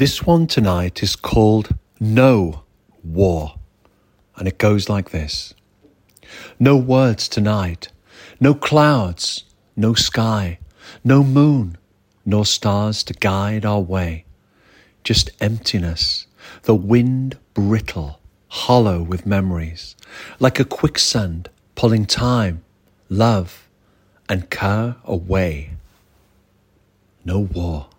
This one tonight is called No War, and it goes like this No words tonight, no clouds, no sky, no moon, nor stars to guide our way, just emptiness, the wind brittle, hollow with memories, like a quicksand pulling time, love, and care away. No war.